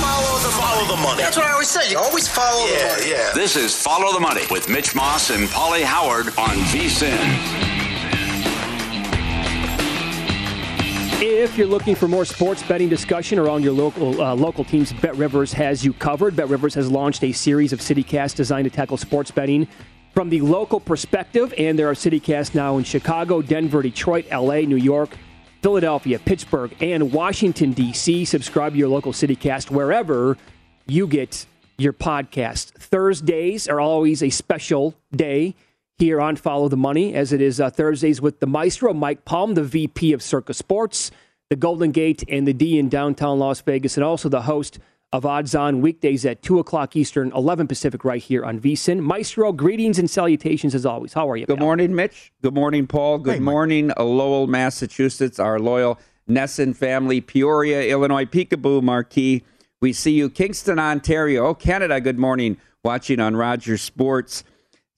Always follow the, follow the money. That's what I always say. You always follow the money. yeah. This is Follow the Money with Mitch Moss and Pauly Howard on VSIN. If you're looking for more sports betting discussion around your local uh, local teams, Bet Rivers has you covered. Bet Rivers has launched a series of CityCast designed to tackle sports betting from the local perspective, and there are CityCast now in Chicago, Denver, Detroit, LA, New York, Philadelphia, Pittsburgh, and Washington D.C. Subscribe to your local CityCast wherever you get your podcast. Thursdays are always a special day here on Follow the Money, as it is uh, Thursdays with the maestro, Mike Palm, the VP of Circa Sports, the Golden Gate, and the D in downtown Las Vegas, and also the host of Odds On weekdays at 2 o'clock Eastern, 11 Pacific, right here on VSIN. Maestro, greetings and salutations as always. How are you? Good pal? morning, Mitch. Good morning, Paul. Good morning, uh, Lowell, Massachusetts, our loyal Nesson family, Peoria, Illinois, Peekaboo, Marquee. We see you, Kingston, Ontario. Oh, Canada, good morning. Watching on Rogers Sports.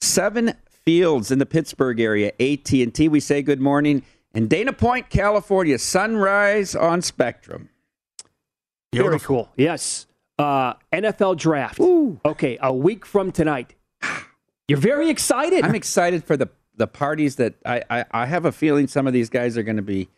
Seven fields in the Pittsburgh area, AT&T, we say good morning. And Dana Point, California, sunrise on Spectrum. Very cool. Yes. Uh, NFL draft. Okay, a week from tonight. You're very excited. I'm excited for the, the parties that I, I, I have a feeling some of these guys are going to be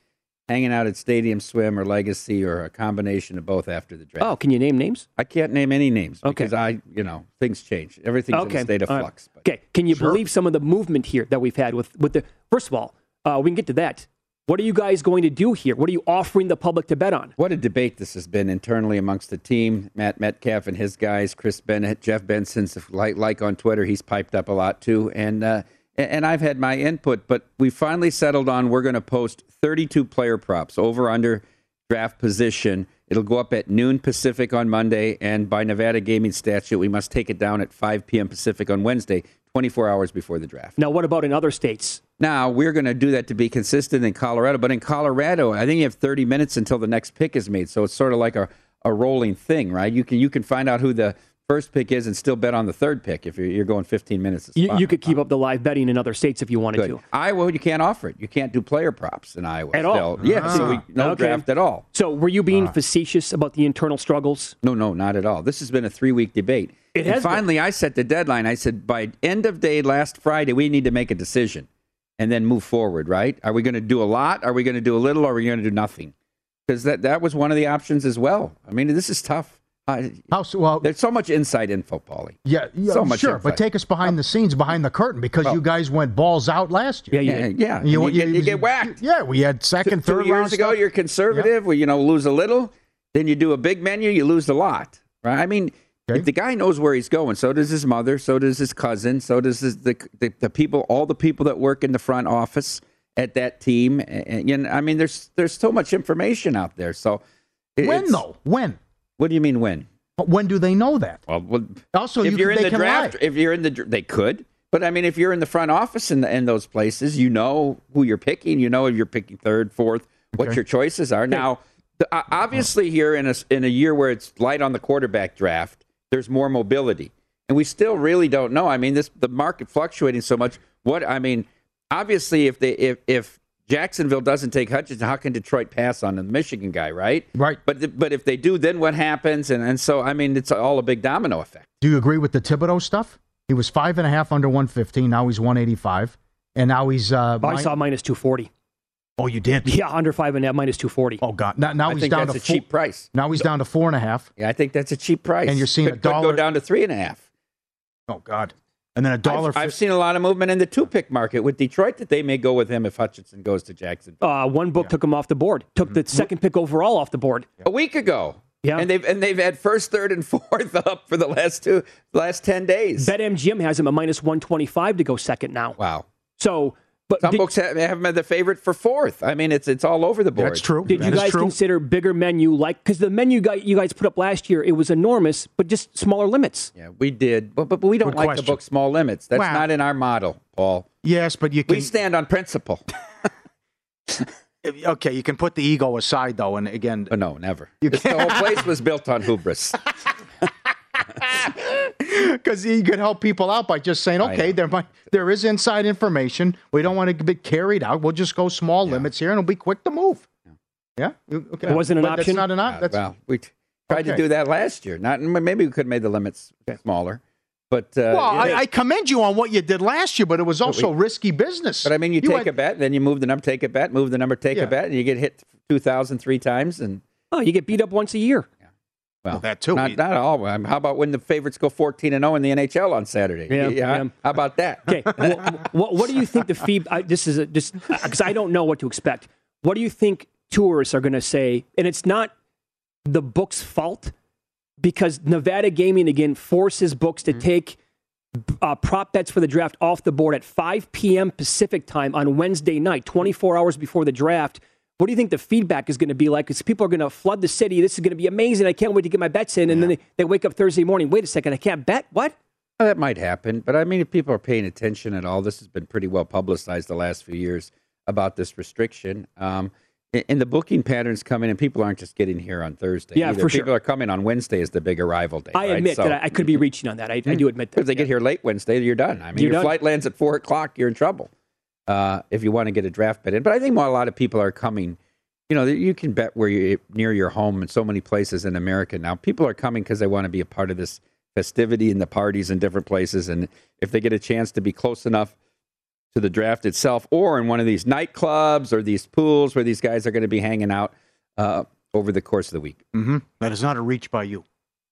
hanging out at Stadium Swim or Legacy or a combination of both after the draft. oh, can you name names? I can't name any names Okay. because I, you know, things change. Everything's in okay. a state of right. flux. But Okay. Can you believe some of the movement here that we've had with with the? First of all, uh, we can get to that. What are you guys going to do here? What are you offering the public to bet on? what a debate this has been internally amongst the team. Matt Metcalf and his guys, Chris Bennett, Jeff Benson's like, like on Twitter, he's piped up a lot too. And uh, and I've had my input, but we finally settled on we're going to post 32 player props over under draft position. It'll go up at noon Pacific on Monday, and by Nevada gaming statute, we must take it down at 5 p.m. Pacific on Wednesday, 24 hours before the draft. Now, what about in other states? Now we're going to do that to be consistent in Colorado, but in Colorado, I think you have 30 minutes until the next pick is made. So it's sort of like a, a rolling thing, right? You can you can find out who the first pick is and still bet on the third pick if you're, you're going 15 minutes. You, you could keep up the live betting in other states if you wanted Good. to. Iowa, you can't offer it. You can't do player props in Iowa At all? still. Yeah, so we, ah. no Okay. draft at all. So, were you being ah. facetious about the internal struggles? No, no, not at all. This has been a three week debate. It and has been. finally, I set the deadline. I said by end of day last Friday, we need to make a decision and then move forward. Right? Are we going to do a lot? Are we going to do a little? Or are we going to do nothing? Because that that was one of the options as well. I mean, this is tough. I, How so? Well, there's so much inside info, Paulie. yeah, yeah so much sure, insight. but take us behind the scenes, behind the curtain, because Well- you guys went balls out last year. you Yeah, yeah. You, You, get, you get whacked. Yeah, we had second, Two third years round ago, stuff. you're conservative. We, you know, lose a little. Then you do a big menu, you lose a lot. Right? I mean, Okay. if the guy knows where he's going, so does his mother, so does his cousin, so does his, the, the the people, all the people that work in the front office at that team. And, know, I mean, there's there's so much information out there. So it- when though? When? What do you mean when? But when do they know that? Well, well Also, if you you're can, in they the draft, lie. if you're in the, they could. But I mean, if you're in the front office in, the, in those places, you know who you're picking. You know if you're picking third, fourth, what your choices are. Now, the, uh, obviously, here in a in a year where it's light on the quarterback draft, there's more mobility, and we still really don't know. I mean, this the market fluctuating so much. What I mean, obviously, if they if if Jacksonville doesn't take Hutchinson, how can Detroit pass on the Michigan guy, right? Right. But the, but if they do, then what happens? And and so I mean, it's all a big domino effect. Do you agree with the Thibodeaux stuff? He was five and a half under 115. Now he's 185. And now he's. Uh, I min- saw minus 240. Oh, you did? Yeah, under five and a half, minus 240. Oh, God. Now, now I he's think down that's to a cheap price. Now he's down to four and a half. Yeah, I think that's a cheap price. And you're seeing a could, could dollar- go down to three and a half. Oh, God. And then a dollar. I've, I've seen a lot of movement in the two pick market with Detroit that they may go with him if Hutchinson goes to Jackson. Uh, one book took him off the board. Took the second pick overall off the board. A week ago. Yeah. And they've and they've had first, third, and fourth up for the last two last ten days. BetMGM has him a minus 125 to go second now. Wow. So But Some did, books have, have them as the favorite for fourth. I mean, it's it's all over the board. That's true. did That you guys true. consider bigger menu like because the menu guy you guys put up last year it was enormous, but just smaller limits. Yeah, we did, but but, but we don't Good like question. the book small limits. That's Wow. not in our model, Paul. Yes, but you can. We stand on principle. okay, you can put the ego aside though, and again, Oh, no, never. This- the whole place was built on hubris. because you could help people out by just saying, okay, there might there is inside information. We don't want to be carried out. We'll just go small limits here, and it'll be quick to move. Yeah, You- okay. It wasn't an But option? That's not an option. That's well, we t- tried to do that last year. Not maybe we could have made the limits smaller, but uh, well. I, I commend you on what you did last year, but it was also risky business. But I mean, you, take had- a bet, then you move the number, take a bet, move the number, take Yeah. a bet, and you get hit 2,000 three times. And Oh, you get beat up once a year. Well, that too. Not, not all. I mean, how about when the favorites go 14 and 0 in the NHL on Saturday? Yeah, yeah. How about that? Okay, what, what, what do you think the feed? I, this is a, just uh, because I don't know what to expect. What do you think tourists are going to say? And it's not the book's fault because Nevada Gaming again forces books to mm-hmm. take uh, prop bets for the draft off the board at 5 p.m. Pacific time on Wednesday night, 24 hours before the draft. What do you think the feedback is going to be like? Because people are going to flood the city. This is going to be amazing. I can't wait to get my bets in. And then they, they wake up Thursday morning. Wait a second, I can't bet. What? Well, that might happen, but I mean, if people are paying attention at all, this has been pretty well publicized the last few years about this restriction. Um, and- the booking patterns coming, and people aren't just getting here on Thursday. Yeah, either. for sure. People are coming on Wednesday as the big arrival day. I right? admit So- that I, I could be reaching on that. I, I do admit that. If they get here late Wednesday, you're done. I mean, You're your done. flight lands at four o'clock, you're in trouble. Uh, if you want to get a draft bet in, but I think a lot of people are coming. You know, you can bet where you near your home in so many places in America now. People are coming because they want to be a part of this festivity and the parties in different places, and if they get a chance to be close enough to the draft itself, or in one of these nightclubs or these pools where these guys are going to be hanging out uh, over the course of the week. mm-hmm. That is not a reach by you.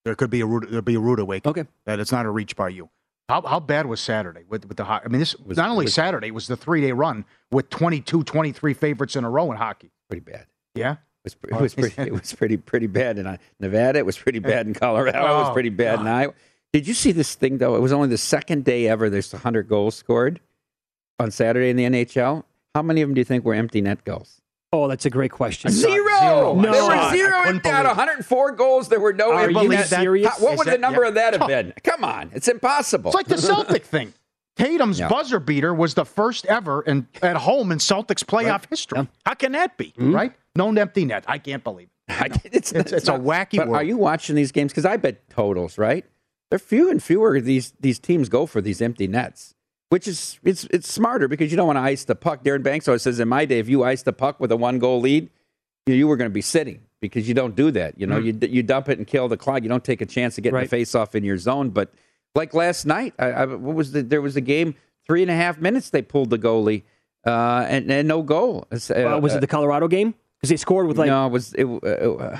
There could be a there'll be a rude awakening. Okay. That it's not a reach by you. How, how bad was Saturday with, with the hockey? I mean, this Was- not only was- Saturday, it was the three day run with 22, 23 favorites in a row in hockey. Pretty bad. Yeah. It was, it was pretty. It was pretty pretty bad in uh, Nevada. It was pretty bad in Colorado. it was Oh, pretty bad in. Iowa. Did you see this thing though? It was only the second day ever. There's 100 goals scored on Saturday in the NHL. How many of them do you think were empty net goals? Oh, that's a great question. Zero. zero. There No. were zero couldn't out of 104 goals. There were no Are you net. serious? How- what Is would the number yeah. of that have been? Come on, it's impossible. It's like the Celtic thing. Tatum's Yeah. buzzer beater was the first ever in, at home in Celtics playoff history. How can that be? Mm-hmm. Right? Known empty net. I can't believe it. I- it's, It's- it's a wacky but world. Are you watching these games? Because I bet totals, right? They're few and fewer. These these teams go for these empty nets, which is it's it's smarter because you don't want to ice the puck. Darren Banks always says, in my day, if you ice the puck with a one goal lead, you, you were going to be sitting because you don't do that. You know, you you dump it and kill the clock. You don't take a chance to get Right. the face off in your zone. But like last night, I, I, what was the, there was a game three and a half minutes they pulled the goalie uh, and, and no goal. Uh, Uh, was it the Colorado game? Because they scored with like no, it was it? Uh, uh,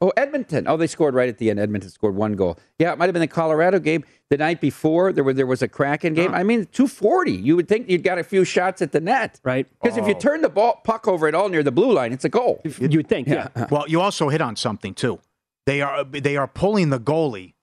oh, Edmonton. Oh, they scored right at the end. Edmonton scored one goal. Yeah, it might have been the Colorado game the night before. There was there was a Kraken game. I mean, two forty. You would think you'd got a few shots at the net, right. Because if you oh. turn the ball puck over at all near the blue line, it's a goal. You would think, yeah. Well, you also hit on something too. They are they are pulling the goalie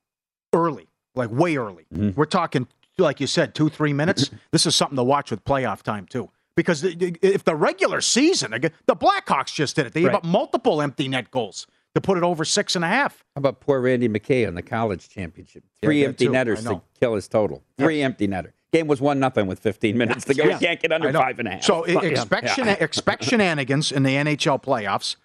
early, like way early. Mm-hmm. We're talking, like you said, two three minutes. this is something to watch with playoff time too. Because the- the- if the regular season, again, the Blackhawks just did it. They gave Right. up multiple empty net goals to put it over six and a half. How about poor Randy McKay on the college championship? Three that empty too. netters to kill his total. Three empty netter. Game was one nothing with fifteen minutes to go. Yeah. You can't get under five and a half. So yeah. expect, shena- expect shenanigans in the NHL playoffs.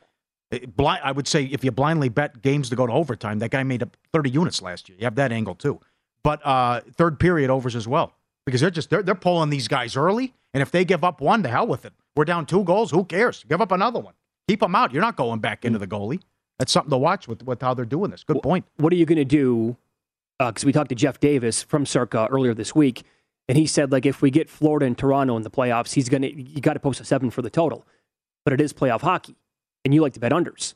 Blind, I would say if you blindly bet games to go to overtime, that guy made up 30 units last year. You have that angle too. But uh, third period overs as well because they're just they're, they're pulling these guys early, and if they give up one, to hell with it. We're down two goals. Who cares? Give up another one. Keep them out. You're not going back into the goalie. That's something to watch with, with how they're doing this. Good point. What are you going to do? Uh, because we talked to Jeff Davis from Circa earlier this week, and he said like if we get Florida and Toronto in the playoffs, he's going to you got to post a seven for the total. But it is playoff hockey, and you like to bet unders.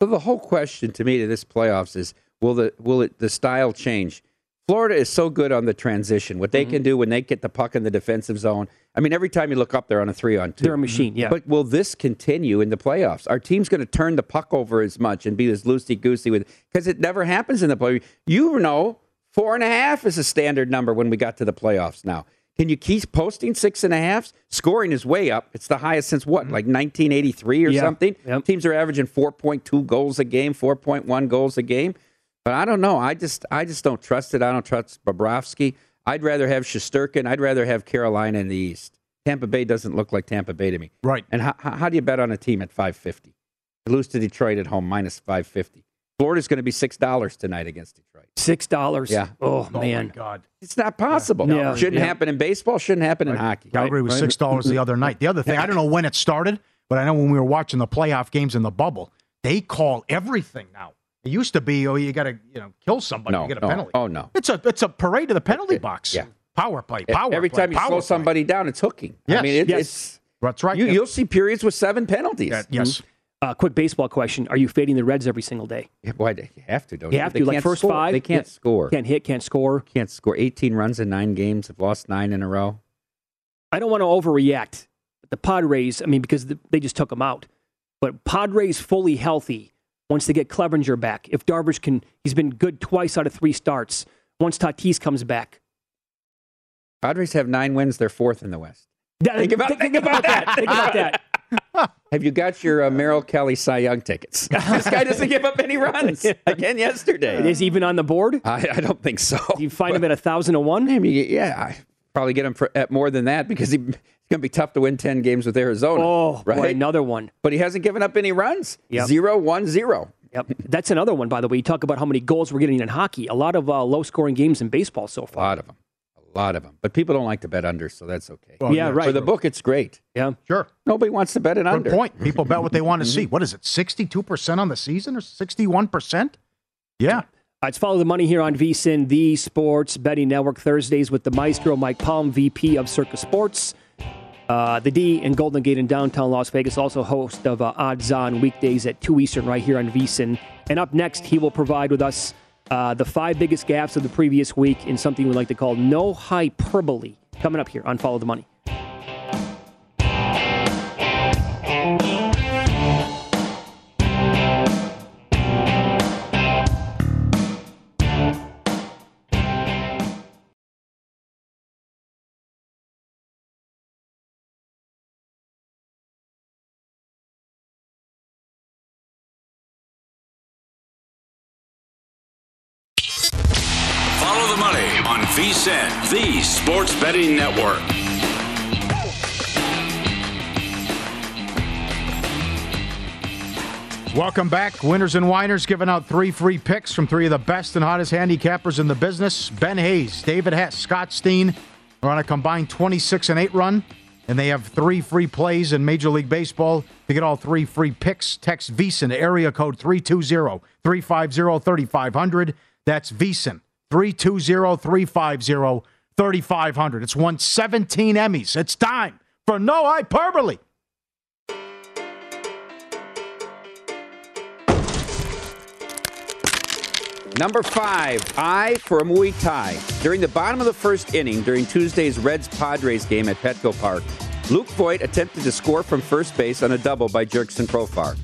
Well, the whole question to me to this playoffs is will the will it the style change? Florida is so good on the transition. What Mm-hmm. they can do when they get the puck in the defensive zone. I mean, every time you look up, they're on a three on 2 They're a machine, yeah. But will this continue in the playoffs? Our team's going to turn the puck over as much and be this loosey goosey with because it never happens in the play. You know, four and a half is a standard number when we got to the playoffs. Now Can you keep posting six and a halves? Scoring is way up. It's the highest since what, like 1983 or Yeah. something? Yep. Teams are averaging 4.2 goals a game, 4.1 goals a game. But I don't know. I just I just don't trust it. I don't trust Bobrovsky. I'd rather have Shesterkin. I'd rather have Carolina in the East. Tampa Bay doesn't look like Tampa Bay to me. Right. And how, how do you bet on a team at 550? You lose to Detroit at home minus 550. Florida's going to be $6 tonight against Detroit. Six dollars. Yeah. Oh, Oh, man. my God. It's not possible. Yeah. Shouldn't Yeah. happen in baseball, shouldn't happen in hockey. Calgary was Right? six dollars the other night. The other thing, I don't know when it started, but I know when we were watching the playoff games in the bubble, they call everything now. It used to be, oh, you got to you know kill somebody, No, you get a no. penalty. Oh, no. It's a it's a parade to the penalty box. Yeah. power play, power. Every play, time you power slow play. somebody down, it's hooking. I Yes, mean, it, yes. it's That's right. you, Yeah. you'll see periods with seven penalties. Yeah, yes. Uh, quick baseball question: Are you fading the Reds every single day? Yeah, Why do you have to? Don't You you? have They to, like can't first score. five. They can't Yeah. score. Can't hit, can't score. Can't score. 18 runs in nine games. Have lost nine in a row. I don't want to overreact. But the Padres, I mean, because the, they just took them out. But Padres fully healthy once they get Clevinger back. If Darvish can, he's been good twice out of three starts. Once Tatis comes back, Padres have nine wins. They're fourth in the West. think about- think about that. Think about that. Have you got your uh, Merrill Kelly Cy Young tickets? this guy doesn't give up any runs. Again yesterday. It is even on the board. I, I don't think so. Do you find him at a thousand to one? I mean, yeah, I probably get him for, at more than that because he, it's going to be tough to win 10 games with Arizona. Oh, right? boy, another one. But he hasn't given up any runs. Yep. Zero, one, zero. Yep, that's another one. By the way, you talk about how many goals we're getting in hockey. A lot of uh, low-scoring games in baseball so far. A lot of them. A lot of them. But people don't like to bet under, so that's okay. Well, yeah, right. For the book, it's great. Yeah. Sure. Nobody wants to bet it Good under. point. People bet what they want to Mm-hmm. see. What is it? Sixty-two percent on the season or sixty-one percent? Yeah. All right, let's follow the money here on VSIN, the Sports Betting Network, Thursdays with the maestro Mike Palm, VP of Circa Sports. Uh, the D in Golden Gate in downtown Las Vegas, also host of uh, Odds On weekdays at 2 Eastern right here on VSIN. And up next, he will provide with us uh, the five biggest gaps of the previous week in something we like to call no hyperbole. Coming up here on Follow the Money. The Sports Betting Network. Welcome back, winners and whiners, giving out three free picks from three of the best and hottest handicappers in the business. Ben Hayes, David Hess, Scott Steen are on a combined 26 and 8 run, and they have three free plays in Major League Baseball. To get all three free picks, text to area code 320 350 3500. That's VSIN 320 350 3500. It's won 17 Emmys. It's time for No Hyperbole. Number five, I for a Muay Thai. During the bottom of the first inning, during Tuesday's Reds Padres game at Petco Park, Luke Voit attempted to score from first base on a double by Jurickson Profar.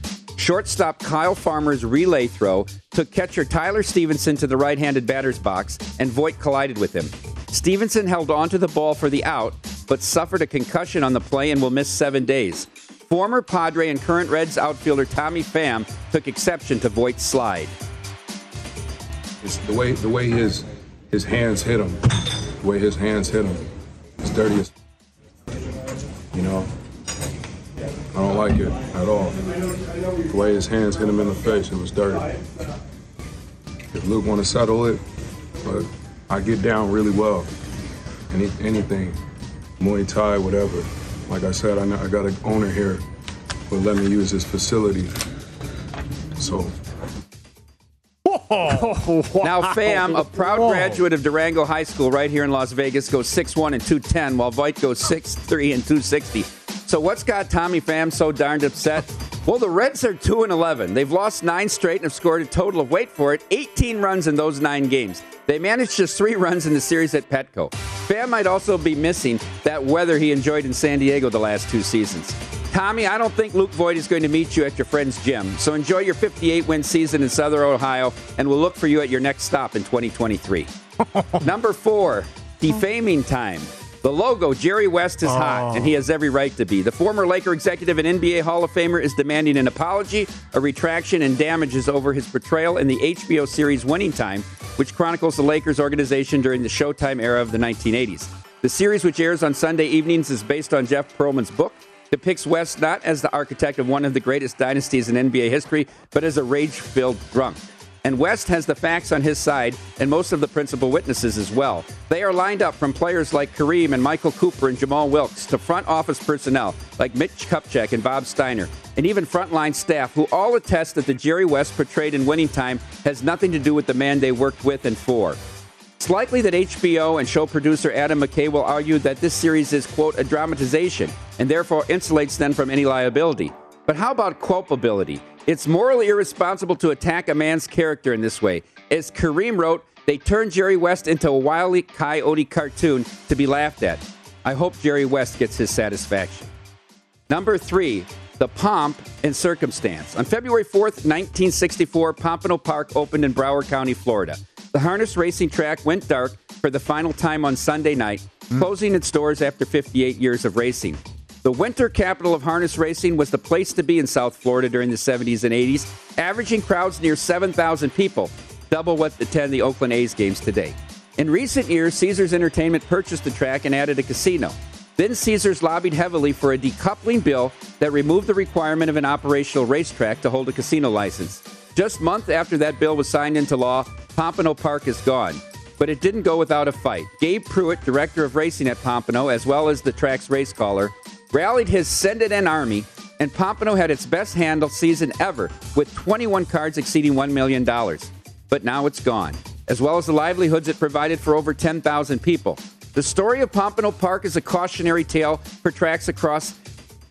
Shortstop Kyle Farmer's relay throw took catcher Tyler Stephenson to the right handed batter's box, and Voit collided with him. Stephenson held on to the ball for the out, but suffered a concussion on the play and will miss seven days. Former Padre and current Reds outfielder Tommy Pham took exception to Voit's slide. It's the way the way his his hands hit him, the way his hands hit him, it's dirty as you know. I don't like it at all. The way his hands hit him in the face, it was dirty. If Luke want to settle it, but I get down really well. Any anything, Muay Thai, whatever. Like I said, I, know, I got an owner here, who let me use his facility. So Now, Pham, a proud graduate of Durango High School right here in Las Vegas, goes 6'1 and 210, while Voit goes 6'3 and 260. So, what's got Tommy Pham so darned upset? Well, the Reds are 2 and 11. They've lost nine straight and have scored a total of, wait for it, 18 runs in those nine games. They managed just three runs in the series at Petco. Pham might also be missing that weather he enjoyed in San Diego the last two seasons. Tommy, I don't think Luke Voit is going to meet you at your friend's gym. So enjoy your 58 win season in Southern Ohio, and we'll look for you at your next stop in 2023. Number four, defaming time. The logo, Jerry West, is hot, and he oh. has every right to be. The former Laker executive and NBA Hall of Famer is demanding an apology, a retraction, and damages over his portrayal in the HBO series Winning Time, which chronicles the Lakers organization during the Showtime era of the 1980s. The series, which airs on Sunday evenings, is based on Jeff Pearlman's book, depicts West not as the architect of one of the greatest dynasties in NBA history, but as a rage filled drunk. And West has the facts on his side and most of the principal witnesses as well. They are lined up from players like Kareem and Michael Cooper and Jamal Wilkes to front office personnel like Mitch Kupchak and Bob Steiner, and even frontline staff who all attest that the Jerry West portrayed in winning time has nothing to do with the man they worked with and for. It's likely that HBO and show producer Adam McKay will argue that this series is, quote, a dramatization and therefore insulates them from any liability. But how about culpability? It's morally irresponsible to attack a man's character in this way. As Kareem wrote, they turned Jerry West into a wily coyote cartoon to be laughed at. I hope Jerry West gets his satisfaction. Number three, the pomp and circumstance. On February 4th, 1964, Pompano Park opened in Broward County, Florida. The harness racing track went dark for the final time on Sunday night, hmm. closing its doors after 58 years of racing. The winter capital of harness racing was the place to be in South Florida during the 70s and 80s, averaging crowds near 7,000 people, double what attend the Oakland A's games today. In recent years, Caesars Entertainment purchased the track and added a casino. Then Caesars lobbied heavily for a decoupling bill that removed the requirement of an operational racetrack to hold a casino license. Just months after that bill was signed into law, Pompano Park is gone. But it didn't go without a fight. Gabe Prewitt, director of racing at Pompano, as well as the track's race caller, rallied his Send It In army, and Pompano had its best handle season ever with 21 cards exceeding $1 million. But now it's gone, as well as the livelihoods it provided for over 10,000 people. The story of Pompano Park is a cautionary tale for tracks across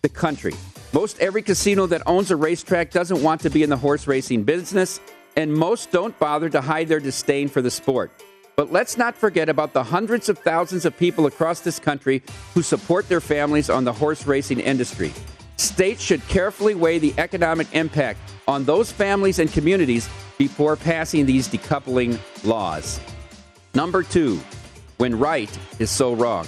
the country. Most every casino that owns a racetrack doesn't want to be in the horse racing business, and most don't bother to hide their disdain for the sport. But let's not forget about the hundreds of thousands of people across this country who support their families on the horse racing industry. States should carefully weigh the economic impact on those families and communities before passing these decoupling laws. Number two, when right is so wrong.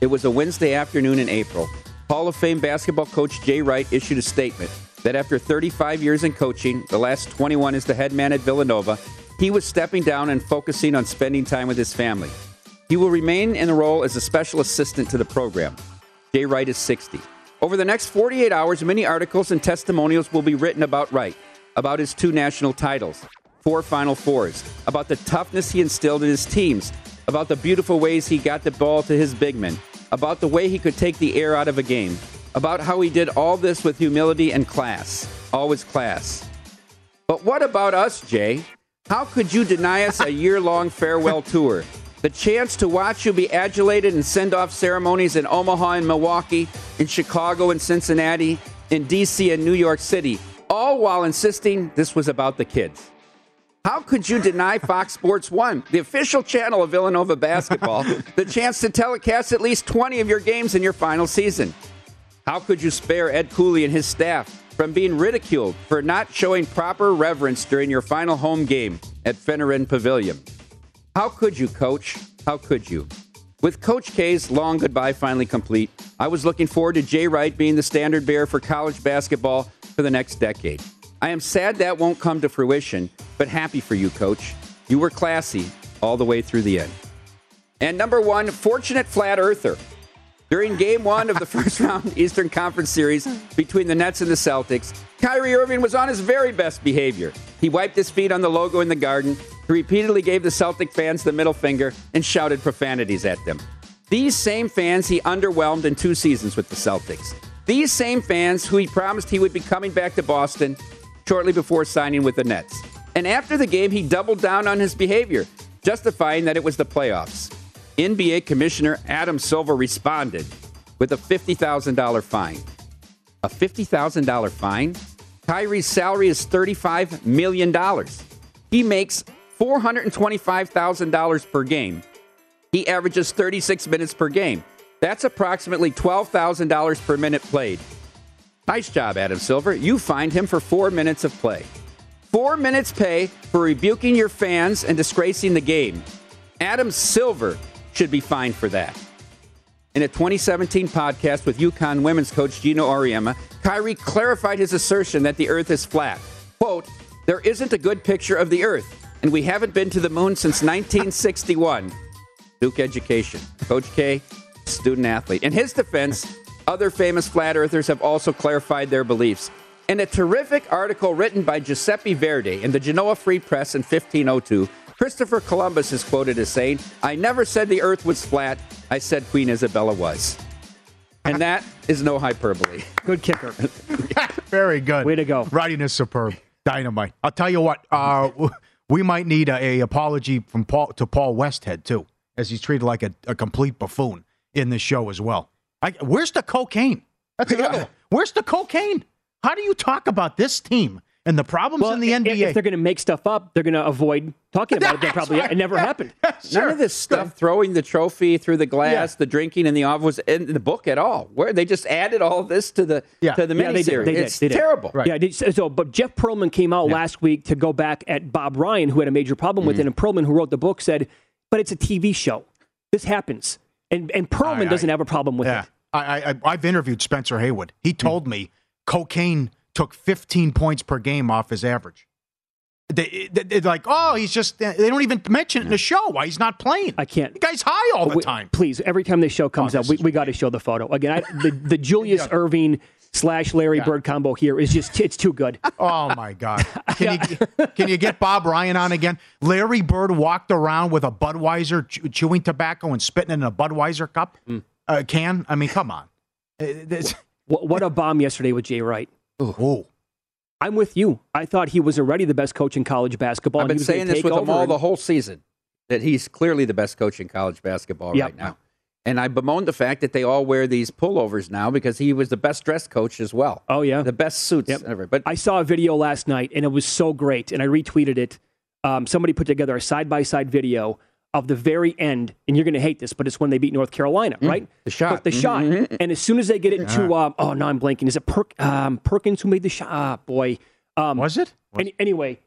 It was a Wednesday afternoon in April. Hall of Fame basketball coach Jay Wright issued a statement that after 35 years in coaching, the last 21 as the head man at Villanova, he was stepping down and focusing on spending time with his family. He will remain in the role as a special assistant to the program. Jay Wright is 60. Over the next 48 hours, many articles and testimonials will be written about Wright, about his two national titles, four Final Fours, about the toughness he instilled in his teams, about the beautiful ways he got the ball to his big men, about the way he could take the air out of a game, about how he did all this with humility and class. Always class. But what about us, Jay? How could you deny us a year long farewell tour? The chance to watch you be adulated in send off ceremonies in Omaha and Milwaukee, in Chicago and Cincinnati, in D.C. and New York City, all while insisting this was about the kids. How could you deny Fox Sports 1, the official channel of Villanova basketball, the chance to telecast at least 20 of your games in your final season? How could you spare Ed Cooley and his staff from being ridiculed for not showing proper reverence during your final home game at Finneran Pavilion? How could you, coach? How could you? With Coach K's long goodbye finally complete, I was looking forward to Jay Wright being the standard bearer for college basketball for the next decade. I am sad that won't come to fruition, but happy for you, Coach. You were classy all the way through the end. And number one, fortunate flat earther. During game one of the first round Eastern Conference Series between the Nets and the Celtics, Kyrie Irving was on his very best behavior. He wiped his feet on the logo in the garden, he repeatedly gave the Celtic fans the middle finger, and shouted profanities at them. These same fans he underwhelmed in two seasons with the Celtics. These same fans who he promised he would be coming back to Boston shortly before signing with the Nets. And after the game, he doubled down on his behavior, justifying that it was the playoffs. NBA Commissioner Adam Silver responded with a $50,000 fine. A $50,000 fine? Kyrie's salary is $35 million. He makes $425,000 per game. He averages 36 minutes per game. That's approximately $12,000 per minute played. Nice job, Adam Silver. You fined him for four minutes of play. Four minutes pay for rebuking your fans and disgracing the game. Adam Silver should be fined for that. In a 2017 podcast with UConn women's coach Geno Auriemma, Kyrie clarified his assertion that the Earth is flat. Quote, there isn't a good picture of the Earth, and we haven't been to the moon since 1961. Duke education. Coach K, student athlete. In his defense, other famous flat earthers have also clarified their beliefs. In a terrific article written by Giuseppe Verdi in the Genoa Free Press in 1502, Christopher Columbus is quoted as saying, I never said the earth was flat, I said Queen Isabella was. And that is no hyperbole. Good kicker. Very good. Way to go. Writing is superb. Dynamite. I'll tell you what. Uh, we might need a, a apology from Paul to Paul Westhead too, as he's treated like a, a complete buffoon in this show as well. I, where's the cocaine? That's another. one. Where's the cocaine? How do you talk about this team and the problems Well, in the if- NBA? If they're going to make stuff up, they're going to avoid talking about it. Then probably right. it never happened. Sure. None of this stuff, throwing the trophy through the glass, Yeah. the drinking in the off was in the book at all. Where they just added all this to the Yeah. to the Yeah, they did. They did. It's They did. terrible. Right. Yeah, did, so but Jeff Pearlman came out last week to go back at Bob Ryan, who had a major problem with mm-hmm. it, and Pearlman, who wrote the book, said, "But it's a TV show. This happens." And and Pearlman I- doesn't have a problem with Yeah, it. I, I I've interviewed Spencer Haywood. He told hmm. me cocaine took 15 points per game off his average. They, they're like, oh, he's just. They don't even mention it in the show why he's not playing. I can't. The guy's high all the We- time. Please, every time this show comes Oh, up, we, we got to show the photo again. I, the the Julius Erving slash Larry Bird combo here is just it's too good. Oh my God! Can you can you get Bob Ryan on again? Larry Bird walked around with a Budweiser chewing tobacco and spitting it in a Budweiser cup uh, can. I mean, come on. Uh, What, what a bomb yesterday with Jay Wright. Oh, I'm with you. I thought he was already the best coach in college basketball. I've been he was gonna saying this with him all and- the whole season that he's clearly the best coach in college basketball Yep. right now. And I bemoan the fact that they all wear these pullovers now because he was the best dressed coach as well. Oh, yeah. the best suits Yep. ever. But I saw a video last night and it was so great, and I retweeted it. Um, somebody put together a side by side video of the very end, and you're going to hate this, but it's when they beat North Carolina, right? Mm, the shot. But the shot, and as soon as they get it to, um, oh, no, I'm blanking. Is it Perk, um, Perkins who made the shot? Ah, boy. Um, was it? Any, anyway,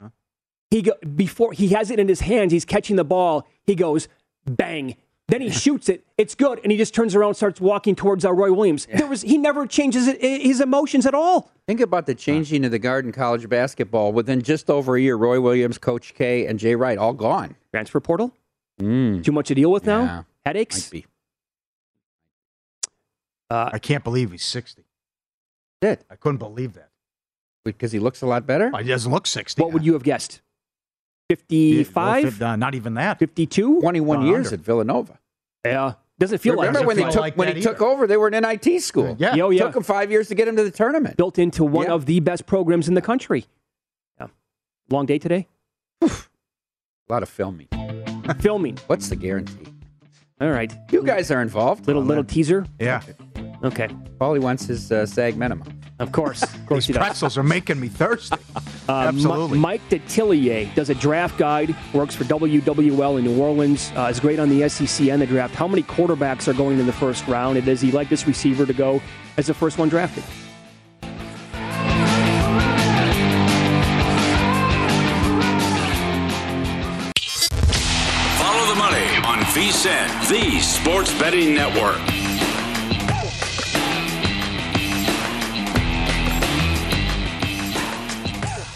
he go, before he has it in his hands, he's catching the ball. He goes bang. Then he shoots it. It's good, and he just turns around, and starts walking towards uh, Roy Williams. There was he never changes it, his emotions at all. think about the changing of the guard in college basketball within just over a year. Roy Williams, Coach K, and Jay Wright all gone. Transfer portal. Mm, Too much to deal with now. Yeah. Headaches. might be. Uh, I can't believe he's 60. It I couldn't believe that. because he looks a lot better. He doesn't look 60. what would you have guessed? Yeah, 55? uh, not even that. 52? Twenty-one Gone years under. at Villanova. Yeah. Doesn't feel Remember like when it. they feel took like when that he took over? They were in an IT school. Yeah. Yo, yeah. Took him five years to get him to the tournament. Built into one Yeah. of the best programs in the country. Yeah. Long day today? A lot of filming. Filming. What's the guarantee? All right. You guys are involved. Little little teaser. Yeah. Okay. All he wants is uh, SAG minimum. Of course. Of course These he does. pretzels are making me thirsty. Uh, Mi- Absolutely. Mike Detillier does a draft guide, works for WWL in New Orleans, uh, is great on the SEC and the draft. How many quarterbacks are going in the first round? And does he like this receiver to go as the first one drafted? On VSIN, the Sports Betting Network.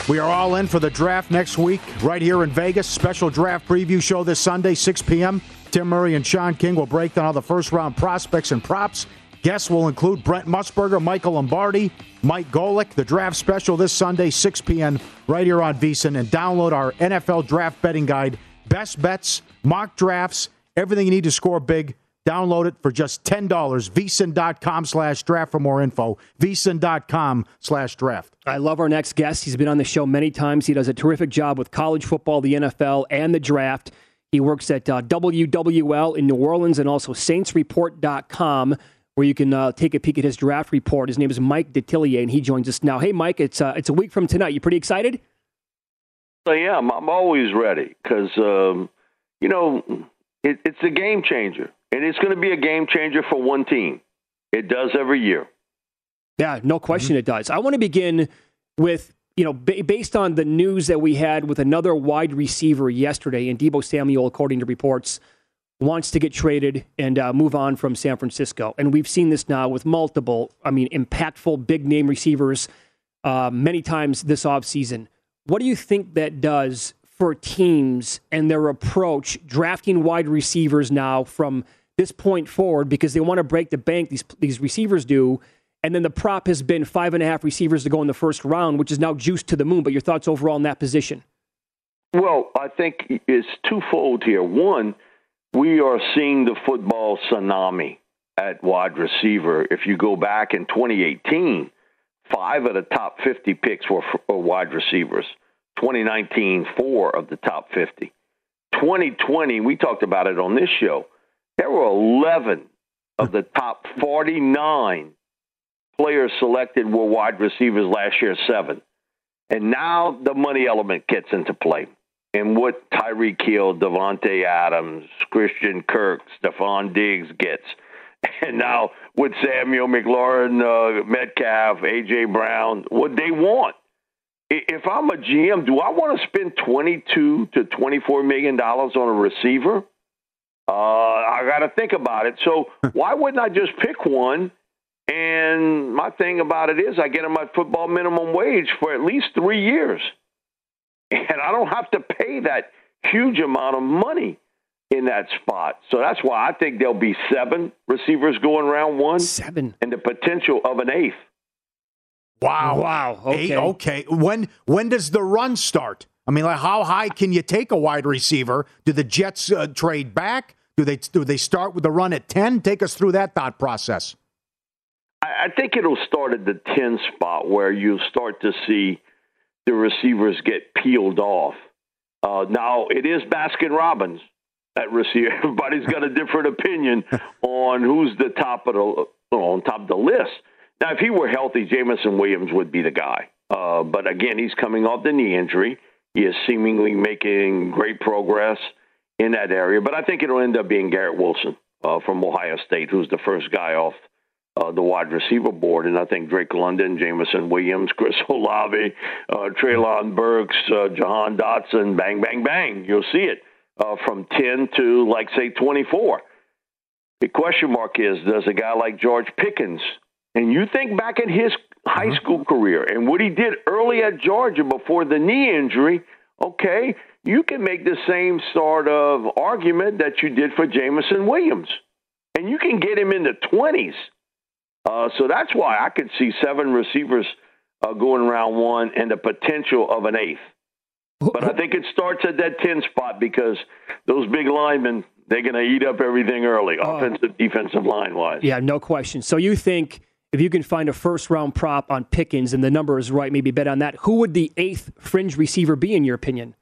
We are all in for the draft next week, right here in Vegas. Special draft preview show this Sunday, 6 p.m. Tim Murray and Sean King will break down all the first round prospects and props. Guests will include Brent Musburger, Michael Lombardi, Mike Golic. The draft special this Sunday, 6 p.m., right here on VSiN. And download our NFL draft betting guide, best bets, mock drafts, everything you need to score big. Download it for just $10. VSiN.com slash draft for more info. VSiN.com slash draft. I love our next guest. He's been on the show many times. He does a terrific job with college football, the NFL, and the draft. He works at uh, WWL in New Orleans and also SaintsReport.com, where you can uh, take a peek at his draft report. His name is Mike Detillier, and he joins us now. Hey, Mike, it's uh, it's a week from tonight. You pretty excited? I am. I'm always ready because, um, you know, it, it's a game changer. And it's going to be a game changer for one team. It does every year. Yeah, no question it does. I want to begin with, you know, ba- based on the news that we had with another wide receiver yesterday, and Deebo Samuel, according to reports, wants to get traded and uh, move on from San Francisco. And we've seen this now with multiple, I mean, impactful big name receivers uh, many times this offseason. What do you think that does for teams and their approach drafting wide receivers now from this point forward because they want to break the bank, these, these receivers do. And then the prop has been five and a half receivers to go in the first round, which is now juiced to the moon. But your thoughts overall in that position? Well, I think it's twofold here. One, we are seeing the football tsunami at wide receiver. If you go back in 2018, five of the top 50 picks were, wide receivers. 2019, four of the top 50. 2020, we talked about it on this show. There were 11 of the top 49 players selected were wide receivers last year, seven. And now the money element gets into play. And what Tyreek Hill, Davante Adams, Christian Kirk, Stefon Diggs gets. And now with Samuel McLaurin, uh, Metcalf, A.J. Brown, what they want. If I'm a GM, do I want to spend 22 to 24 million dollars on a receiver? Uh, I got to think about it. So why wouldn't I just pick one? And my thing about it is, I get them my football minimum wage for at least three years, and I don't have to pay that huge amount of money in that spot. So that's why I think there'll be seven receivers going round one, seven, and the potential of an eighth. Wow! Wow! Okay. Eight, okay. When when does the run start? I mean, like how high can you take a wide receiver? Do the Jets uh, trade back? Do they do they start with the run at ten? Take us through that thought process. I, I think it'll start at the ten spot where you'll start to see the receivers get peeled off. Uh, now it is Baskin Robbins at receiver. Everybody's got a different opinion on who's the top of the on top of the list. Now, if he were healthy, Jameson Williams would be the guy. Uh, but again, he's coming off the knee injury. He is seemingly making great progress in that area. But I think it'll end up being Garrett Wilson uh, from Ohio State, who's the first guy off uh, the wide receiver board. And I think Drake London, Jameson Williams, Chris Olave, uh, Treylon Burks, uh, Jahan Dotson, bang, bang, bang. You'll see it uh, from 10 to, like, say, 24. The question mark is does a guy like George Pickens, and you think back in his high mm-hmm. school career and what he did early at Georgia before the knee injury, okay, you can make the same sort of argument that you did for Jameson Williams. And you can get him in the 20s. Uh, so that's why I could see seven receivers uh, going around one and the potential of an eighth. But I think it starts at that 10 spot because those big linemen, they're going to eat up everything early, oh. offensive, defensive line wise. Yeah, no question. So you think if you can find a first round prop on Pickens and the number is right, maybe bet on that, who would the eighth fringe receiver be, in your opinion?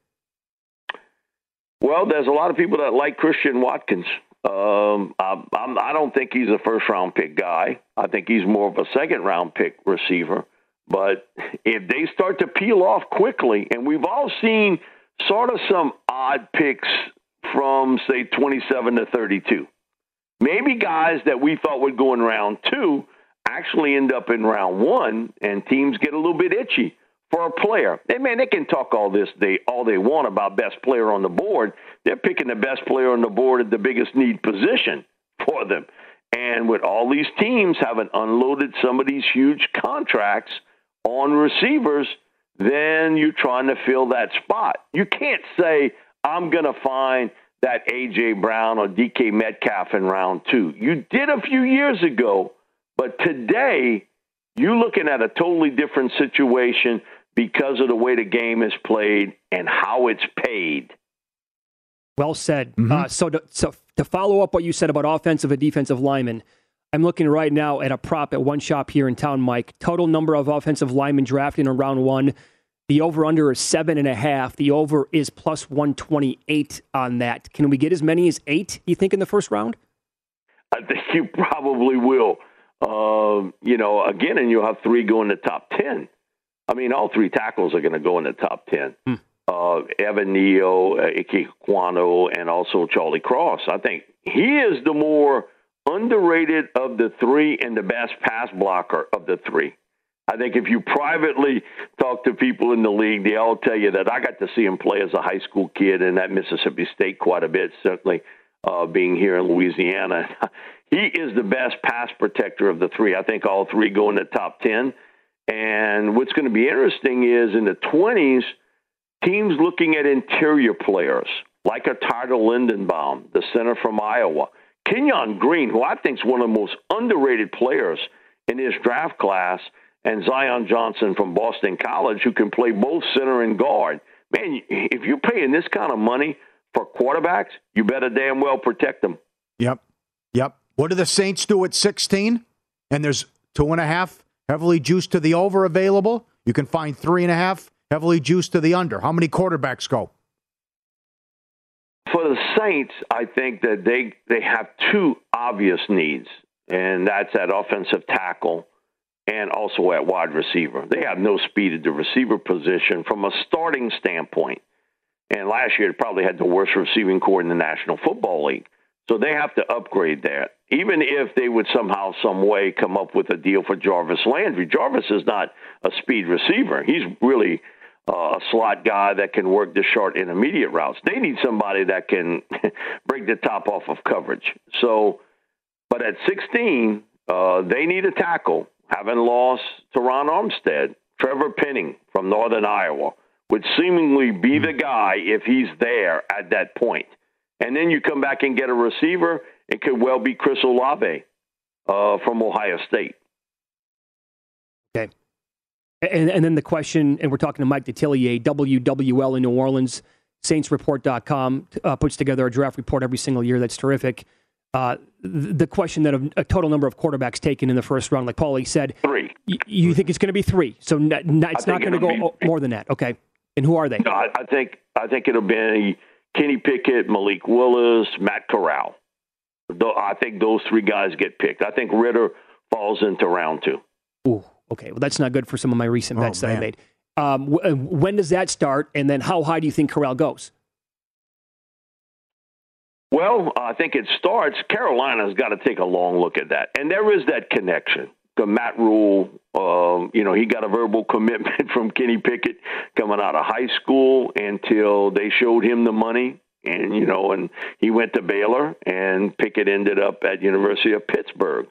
Well, there's a lot of people that like Christian Watkins. Um, I, I'm, I don't think he's a first round pick guy. I think he's more of a second round pick receiver. But if they start to peel off quickly, and we've all seen sort of some odd picks from, say, 27 to 32, maybe guys that we thought would go in round two actually end up in round one, and teams get a little bit itchy for a player. They man, they can talk all this they all they want about best player on the board. They're picking the best player on the board at the biggest need position for them. And with all these teams having unloaded some of these huge contracts on receivers, then you're trying to fill that spot. You can't say, I'm going to find that A.J. Brown or DK Metcalf in round two. You did a few years ago, but today you're looking at a totally different situation because of the way the game is played and how it's paid. Well said. Mm-hmm. Uh, so, to, so to follow up what you said about offensive and defensive linemen, I'm looking right now at a prop at one shop here in town, Mike. Total number of offensive linemen drafted in round one. The over under is seven and a half. The over is plus 128 on that. Can we get as many as eight, you think, in the first round? I think you probably will. Uh, you know, again, and you'll have three go in the top 10. I mean, all three tackles are going to go in the top 10. Hmm. Uh, Evan Neal, uh, Ike Ekwonu, and also Charlie Cross. I think he is the more underrated of the three and the best pass blocker of the three. I think if you privately talk to people in the league, they all tell you that I got to see him play as a high school kid and at Mississippi State quite a bit, certainly uh, being here in Louisiana. he is the best pass protector of the three. I think all three go in the top 10. And what's going to be interesting is in the 20s, teams looking at interior players like a Tyler Linderbaum, the center from Iowa, Kenyon Green, who I think is one of the most underrated players in this draft class, and Zion Johnson from Boston College, who can play both center and guard. Man, if you're paying this kind of money for quarterbacks, you better damn well protect them. Yep. Yep. What do the Saints do at 16? And there's two and a half heavily juiced to the over available. You can find three and a half heavily juiced to the under. How many quarterbacks go? For the Saints, I think that they they have two obvious needs, and that's at offensive tackle and also at wide receiver. They have no speed at the receiver position from a starting standpoint. And last year, it probably had the worst receiving corps in the National Football League. So they have to upgrade that. Even if they would somehow, some way come up with a deal for Jarvis Landry. Jarvis is not a speed receiver. He's really uh, a slot guy that can work the short intermediate routes. They need somebody that can break the top off of coverage. So, but at 16, uh, they need a tackle having lost Terron Armstead, Trevor Penning from Northern Iowa would seemingly be the guy if he's there at that point. And then you come back and get a receiver, it could well be Chris Olave uh, from Ohio State. Okay. And, and then the question, and we're talking to Mike Detillier, WWL in New Orleans, SaintsReport.com uh, puts together a draft report every single year. That's terrific. Uh, the question that a, a, total number of quarterbacks taken in the first round, like Pauly said, three. Y- you think it's going to be three? So n- n- it's not going to go more than that. Okay. And who are they? No, I, I think I think it'll be Kenny Pickett, Malik Willis, Matt Corral. I think those three guys get picked. I think Ridder falls into round two. Ooh, okay. Well, that's not good for some of my recent bets oh, that I made. Um, w- uh, when does that start? And then how high do you think Corral goes? Well, I think it starts. Carolina's got to take a long look at that, and there is that connection. The Matt Rhule, um, you know, he got a verbal commitment from Kenny Pickett coming out of high school until they showed him the money, and you know, and he went to Baylor, and Pickett ended up at University of Pittsburgh.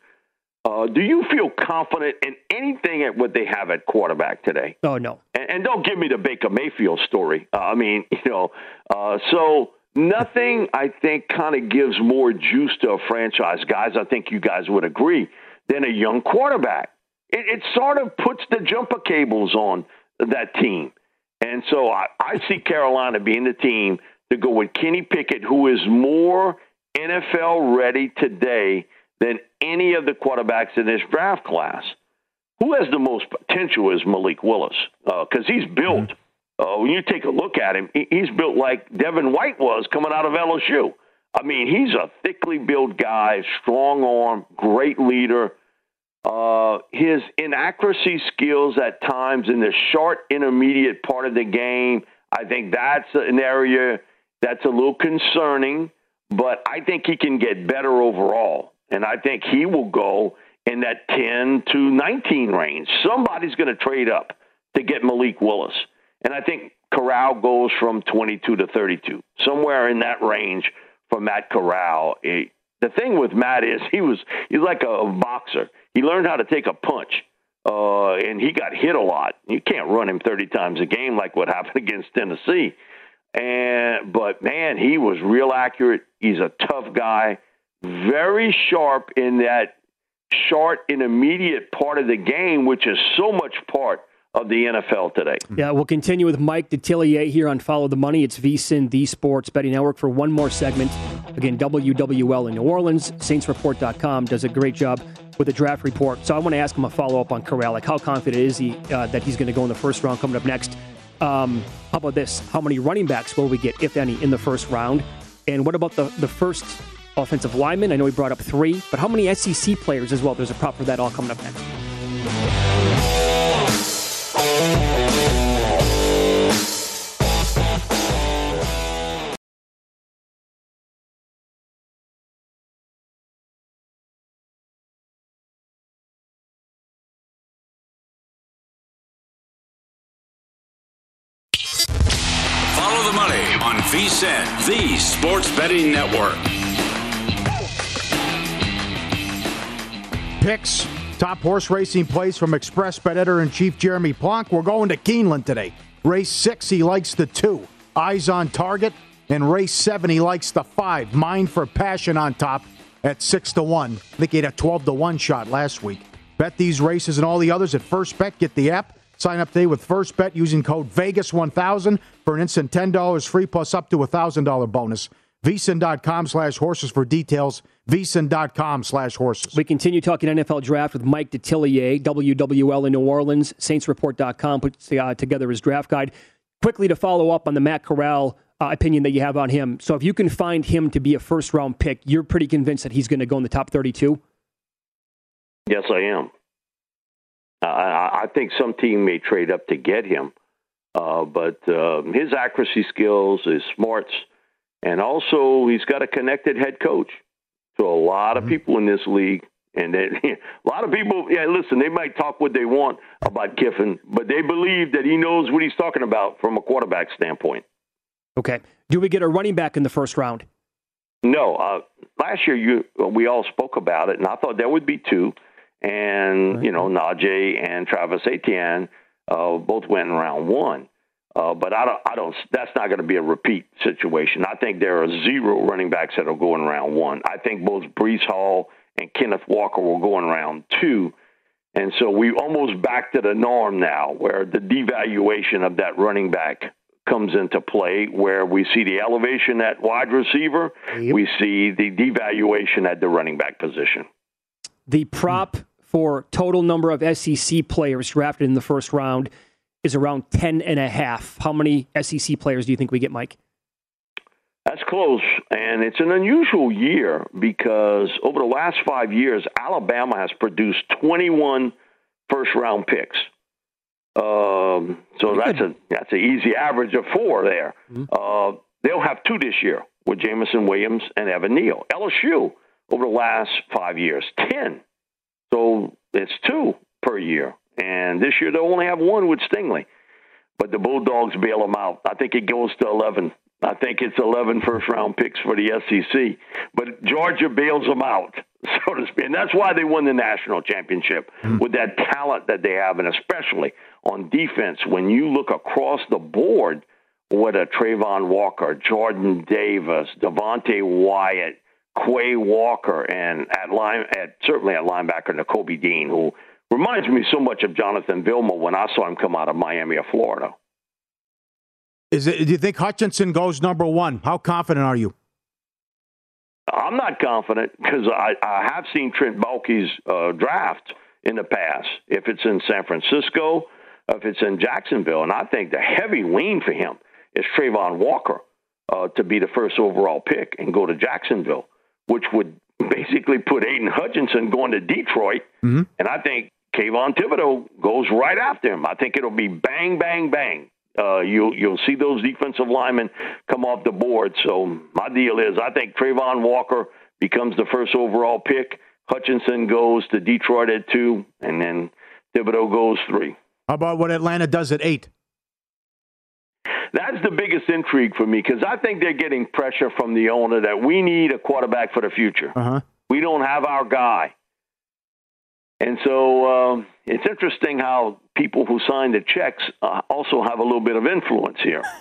Uh, do you feel confident in anything at what they have at quarterback today? Oh no. And, and don't give me the Baker Mayfield story. Uh, I mean, you know, uh, so nothing I think kind of gives more juice to a franchise, guys. I think you guys would agree than a young quarterback. It, it sort of puts the jumper cables on that team. And so I, I see Carolina being the team to go with Kenny Pickett, who is more NFL ready today than any of the quarterbacks in this draft class. Who has the most potential is Malik Willis because uh, he's built. Uh, when you take a look at him, he's built like Devin White was coming out of LSU. I mean, he's a thickly built guy, strong arm, great leader. Uh, his inaccuracy skills at times in the short intermediate part of the game, I think that's an area that's a little concerning, but I think he can get better overall. And I think he will go in that 10 to 19 range. Somebody's going to trade up to get Malik Willis. And I think Corral goes from 22 to 32, somewhere in that range for Matt Corral. It, the thing with Matt is he was he's like a, a boxer. He learned how to take a punch, uh, and he got hit a lot. You can't run him 30 times a game like what happened against Tennessee. And but man, he was real accurate. He's a tough guy, very sharp in that short intermediate part of the game, which is so much part of the NFL today. Yeah, we'll continue with Mike Detillier here on Follow the Money. It's VSIN, the Sports Betting Network, for one more segment. Again, WWL in New Orleans, SaintsReport.com does a great job with the draft report. So I want to ask him a follow up on Corral. Like, how confident is he uh, that he's going to go in the first round coming up next? Um, how about this? How many running backs will we get, if any, in the first round? And what about the, the first offensive lineman? I know he brought up three, but how many SEC players as well? There's a prop for that all coming up next. the Sports Betting Network. Picks, top horse racing plays from XpressBet editor in chief Jeremy Plonk. We're going to Keeneland today. Race six, he likes the two. Eyes on target. And race seven, he likes the five. Mind for passion on top at six to one. I think he had a 12 to one shot last week. Bet these races and all the others at First Bet. Get the app. Sign up today with First Bet using code Vegas1000 for an instant $10 free plus up to a $1,000 bonus. VSIN.com slash horses for details. VSIN.com slash horses. We continue talking NFL draft with Mike Detillier, WWL in New Orleans. SaintsReport.com puts uh, together his draft guide. Quickly to follow up on the Matt Corral uh, opinion that you have on him. So if you can find him to be a first round pick, you're pretty convinced that he's going to go in the top 32? Yes, I am. Uh, I think some team may trade up to get him, uh, but um, his accuracy skills, his smarts, and also he's got a connected head coach. So a lot of mm-hmm. people in this league, and they, a lot of people, yeah, listen, they might talk what they want about Kiffin, but they believe that he knows what he's talking about from a quarterback standpoint. Okay. Do we get a running back in the first round? No. Uh, last year, you we all spoke about it, and I thought there would be two. And right. you know, Najee and Travis Etienne uh, both went in round one. Uh, but I don't, I don't. That's not going to be a repeat situation. I think there are zero running backs that will go in round one. I think both Breece Hall and Kenneth Walker will go in round two, and so we almost back to the norm now, where the devaluation of that running back comes into play, where we see the elevation at wide receiver, yep. we see the devaluation at the running back position. The prop for total number of SEC players drafted in the first round is around 10 and a half. How many SEC players do you think we get, Mike? That's close. And it's an unusual year because over the last five years, Alabama has produced 21 first round picks. Um, so that's a that's an easy average of four there. Mm-hmm. Uh, they'll have two this year with Jameson Williams and Evan Neal. LSU over the last five years, ten. So it's two per year. And this year they'll only have one with Stingley. But the Bulldogs bail them out. I think it goes to 11. I think it's 11 first round picks for the SEC. But Georgia bails them out, so to speak. And that's why they won the national championship mm-hmm. with that talent that they have, and especially on defense. When you look across the board, what a Travon Walker, Jordan Davis, Devonte Wyatt, Quay Walker, and at line, at certainly at linebacker, Nakobe Dean, who Reminds me so much of Jonathan Vilma when I saw him come out of Miami of Florida. Is it? Do you think Hutchinson goes number one? How confident are you? I'm not confident because I, I have seen Trent Baalke's uh, draft in the past. If it's in San Francisco, if it's in Jacksonville, and I think the heavy lean for him is Travon Walker uh, to be the first overall pick and go to Jacksonville, which would basically put Aidan Hutchinson going to Detroit. Mm-hmm. And I think Kayvon Thibodeaux goes right after him. I think it'll be bang, bang, bang. Uh, you'll you'll see those defensive linemen come off the board. So my deal is, I think Travon Walker becomes the first overall pick. Hutchinson goes to Detroit at two, and then Thibodeaux goes three. How about what Atlanta does at eight? That's the biggest intrigue for me because I think they're getting pressure from the owner that we need a quarterback for the future. Uh-huh. We don't have our guy. And so uh, it's interesting how people who sign the checks uh, also have a little bit of influence here.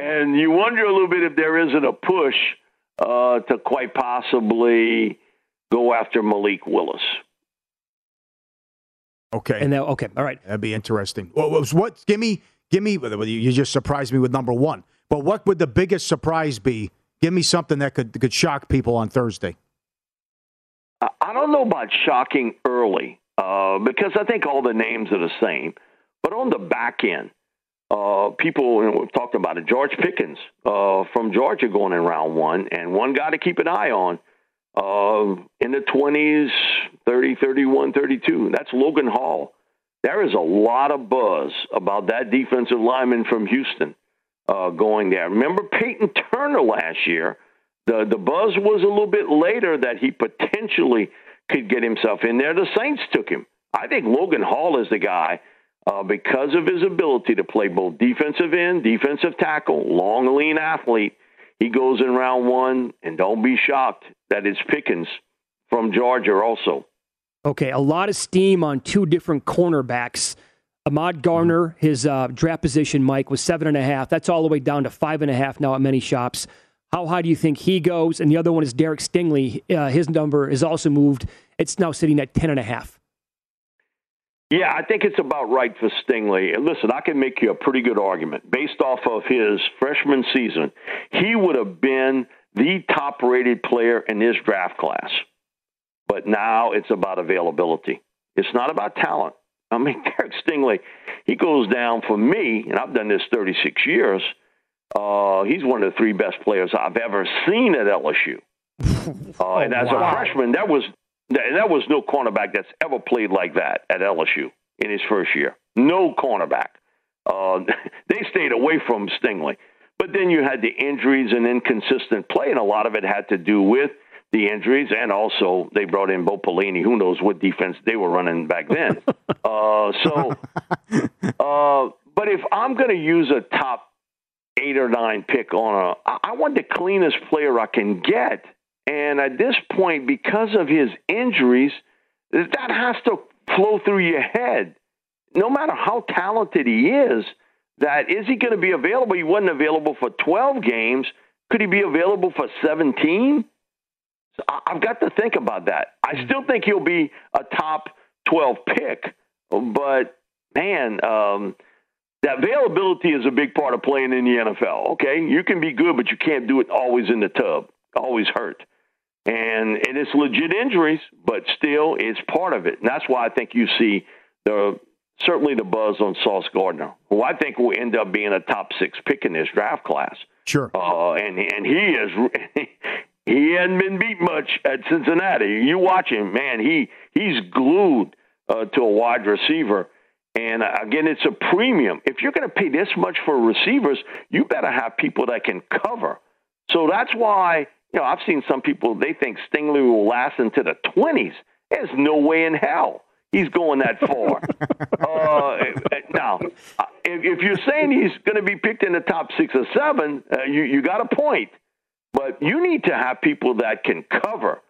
and you wonder a little bit if there isn't a push uh, to quite possibly go after Malik Willis. Okay. And now, okay, all right. That'd be interesting. What, what, what give me, give me. You just surprised me with number one. But what would the biggest surprise be? Give me something that could could shock people on Thursday. I don't know about shocking early uh, because I think all the names are the same. But on the back end, uh, people, you know, we've talked about it, George Pickens uh, from Georgia going in round one, and one guy to keep an eye on uh, in the 20s, 30, 31, 32. That's Logan Hall. There is a lot of buzz about that defensive lineman from Houston uh, going there. Remember Peyton Turner last year? The the buzz was a little bit later that he potentially could get himself in there. The Saints took him. I think Logan Hall is the guy uh, because of his ability to play both defensive end, defensive tackle, long, lean athlete. He goes in round one, and don't be shocked that it's Pickens from Georgia also. Okay, a lot of steam on two different cornerbacks. Ahmad Gardner, his uh, draft position, Mike, was seven and a half. That's all the way down to five and a half now at many shops. How high do you think he goes? And the other one is Derek Stingley. Uh, his number is also moved. It's now sitting at ten and a half. Yeah, I think it's about right for Stingley. And listen, I can make you a pretty good argument based off of his freshman season. He would have been the top rated player in this draft class. But now it's about availability. It's not about talent. I mean, Derek Stingley, he goes down for me, and I've done this 36 years. Uh, he's one of the three best players I've ever seen at LSU. Uh, and as wow. a freshman, that was that, that was no cornerback that's ever played like that at LSU in his first year. No cornerback. Uh, they stayed away from Stingley. But then you had the injuries and inconsistent play, and a lot of it had to do with the injuries, and also they brought in Bo Pelini. Who knows what defense they were running back then? uh, so, uh, but if I'm going to use a top eight or nine pick on a, I want the cleanest player I can get. And at this point, because of his injuries, that has to flow through your head. No matter how talented he is, that is he going to be available? He wasn't available for 12 games. Could he be available for 17? So I- I've got to think about that. I still think he'll be a top 12 pick, but man, um, the availability is a big part of playing in the NFL. Okay, you can be good, but you can't do it always in the tub. Always hurt, and it is legit injuries, but still, it's part of it. And that's why I think you see the certainly the buzz on Sauce Gardner, who I think will end up being a top six pick in this draft class. Sure. Uh, and and he is he hadn't been beat much at Cincinnati. You watch him, man. He he's glued uh, to a wide receiver. And uh, again, it's a premium. If you're going to pay this much for receivers, you better have people that can cover. So that's why you know I've seen some people they think Stingley will last into the 20s. There's no way in hell he's going that far. uh, now, uh, if, if you're saying he's going to be picked in the top six or seven, uh, you you got a point. But you need to have people that can cover.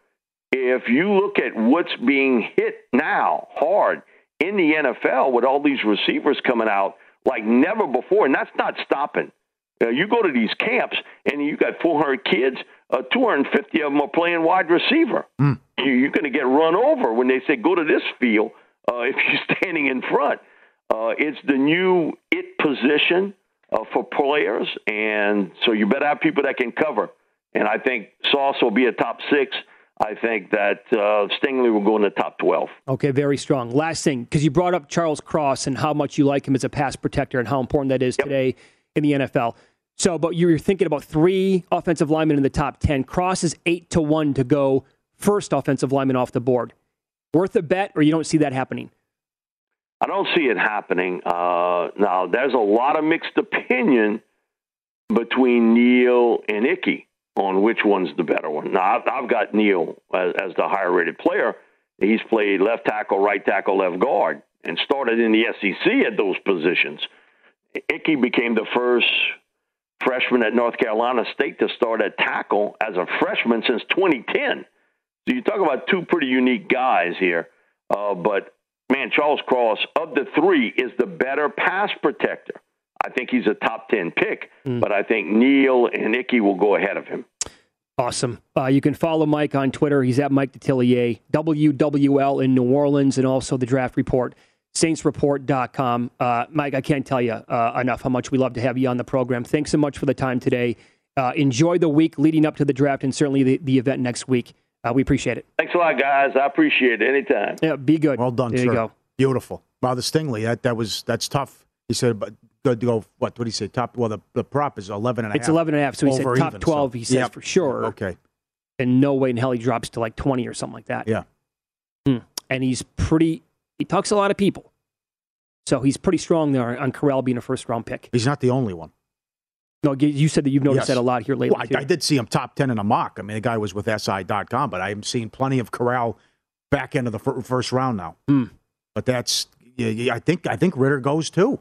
If you look at what's being hit now hard in the NFL with all these receivers coming out like never before, and that's not stopping. Uh, you go to these camps and you got 400 kids, uh, 250 of them are playing wide receiver. You, you're going to get run over when they say go to this field uh, if you're standing in front. Uh, it's the new it position uh, for players, and so you better have people that can cover. And I think Sauce will be a top six. I think that uh, Stingley will go in the top 12. Okay, very strong. Last thing, because you brought up Charles Cross and how much you like him as a pass protector and how important that is today in the NFL. So, but you're thinking about three offensive linemen in the top 10. Cross is eight to one to go first offensive lineman off the board. Worth a bet, or you don't see that happening? I don't see it happening. Uh, now, there's a lot of mixed opinion between Neal and Ickey on which one's the better one. Now, I've, I've got Neal as, as the higher rated player. He's played left tackle, right tackle, left guard, and started in the SEC at those positions. Ickey became the first freshman at North Carolina State to start at tackle as a freshman since 2010. So you talk about two pretty unique guys here. Uh, but man, Charles Cross of the three is the better pass protector. I think he's a top 10 pick, but I think Neal and Ickey will go ahead of him. Awesome. Uh, you can follow Mike on Twitter. He's at Mike Detillier, WWL in New Orleans, and also the draft report, saintsreport.com. Uh, Mike, I can't tell you uh, enough how much we love to have you on the program. Thanks so much for the time today. Uh, enjoy the week leading up to the draft and certainly the, the event next week. Uh, we appreciate it. Thanks a lot, guys. I appreciate it. Anytime. Yeah, be good. Well done, there sir. you go. Beautiful. Wow, the Stingley, that, that was that's tough. He said, but good to go. What? What did he say? Top. Well, the, the prop is 11 and a It's half. 11 and a half. So he said top even, 12, so- he says Yep. for sure. Okay. And no way in hell he drops to like 20 or something like that. Yeah. Hmm. And he's pretty, he talks to a lot of people. So he's pretty strong there on Corral being a first round pick. He's not the only one. No, you- said that you've noticed Yes. that a lot here lately. Well. I, I did see him top 10 in a mock. I mean, the guy was with SI.com, but I'm seeing plenty of Corral back into the fir- first round now. Hmm. But that's, yeah, yeah, I think I think Ridder goes too.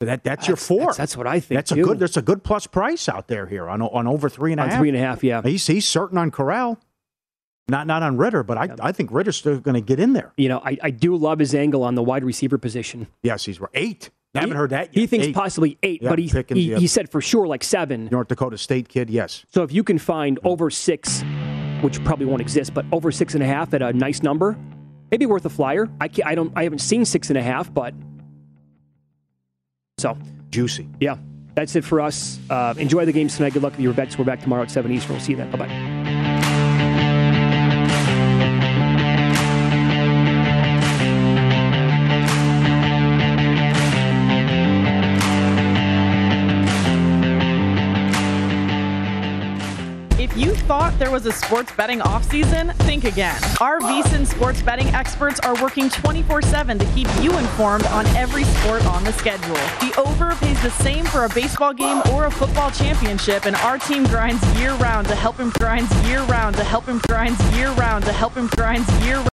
That that's, your four. That's, that's what I think. That's a good. That's a good plus price out there here on on over three and a on half. three and a half. Yeah. He's he's certain on Corral. Not not on Ridder, but I, I think Ridder's still going to get in there. You know, I, I do love his angle on the wide receiver position. Yes, he's right. Eight. I haven't He- heard that yet. He thinks Eight. possibly eight, Yeah, but he, Pickens, he, yeah. he said for sure like seven. North Dakota State kid, yes. So if you can find over six, which probably won't exist, but over six and a half at a nice number, maybe worth a flyer. I can't, I don't I haven't seen six and a half, but so Juicy. yeah, that's it for us. Uh, enjoy the games tonight. Good luck with your bets. We're back tomorrow at seven Eastern. We'll see you then. Bye bye. Thought there was a sports betting offseason, think again. Our VSIN sports betting experts are working 24 7 to keep you informed on every sport on the schedule. The over pays the same for a baseball game or a football championship, and our team grinds year round to help him grinds year round to help him grinds year round to help him grinds year round.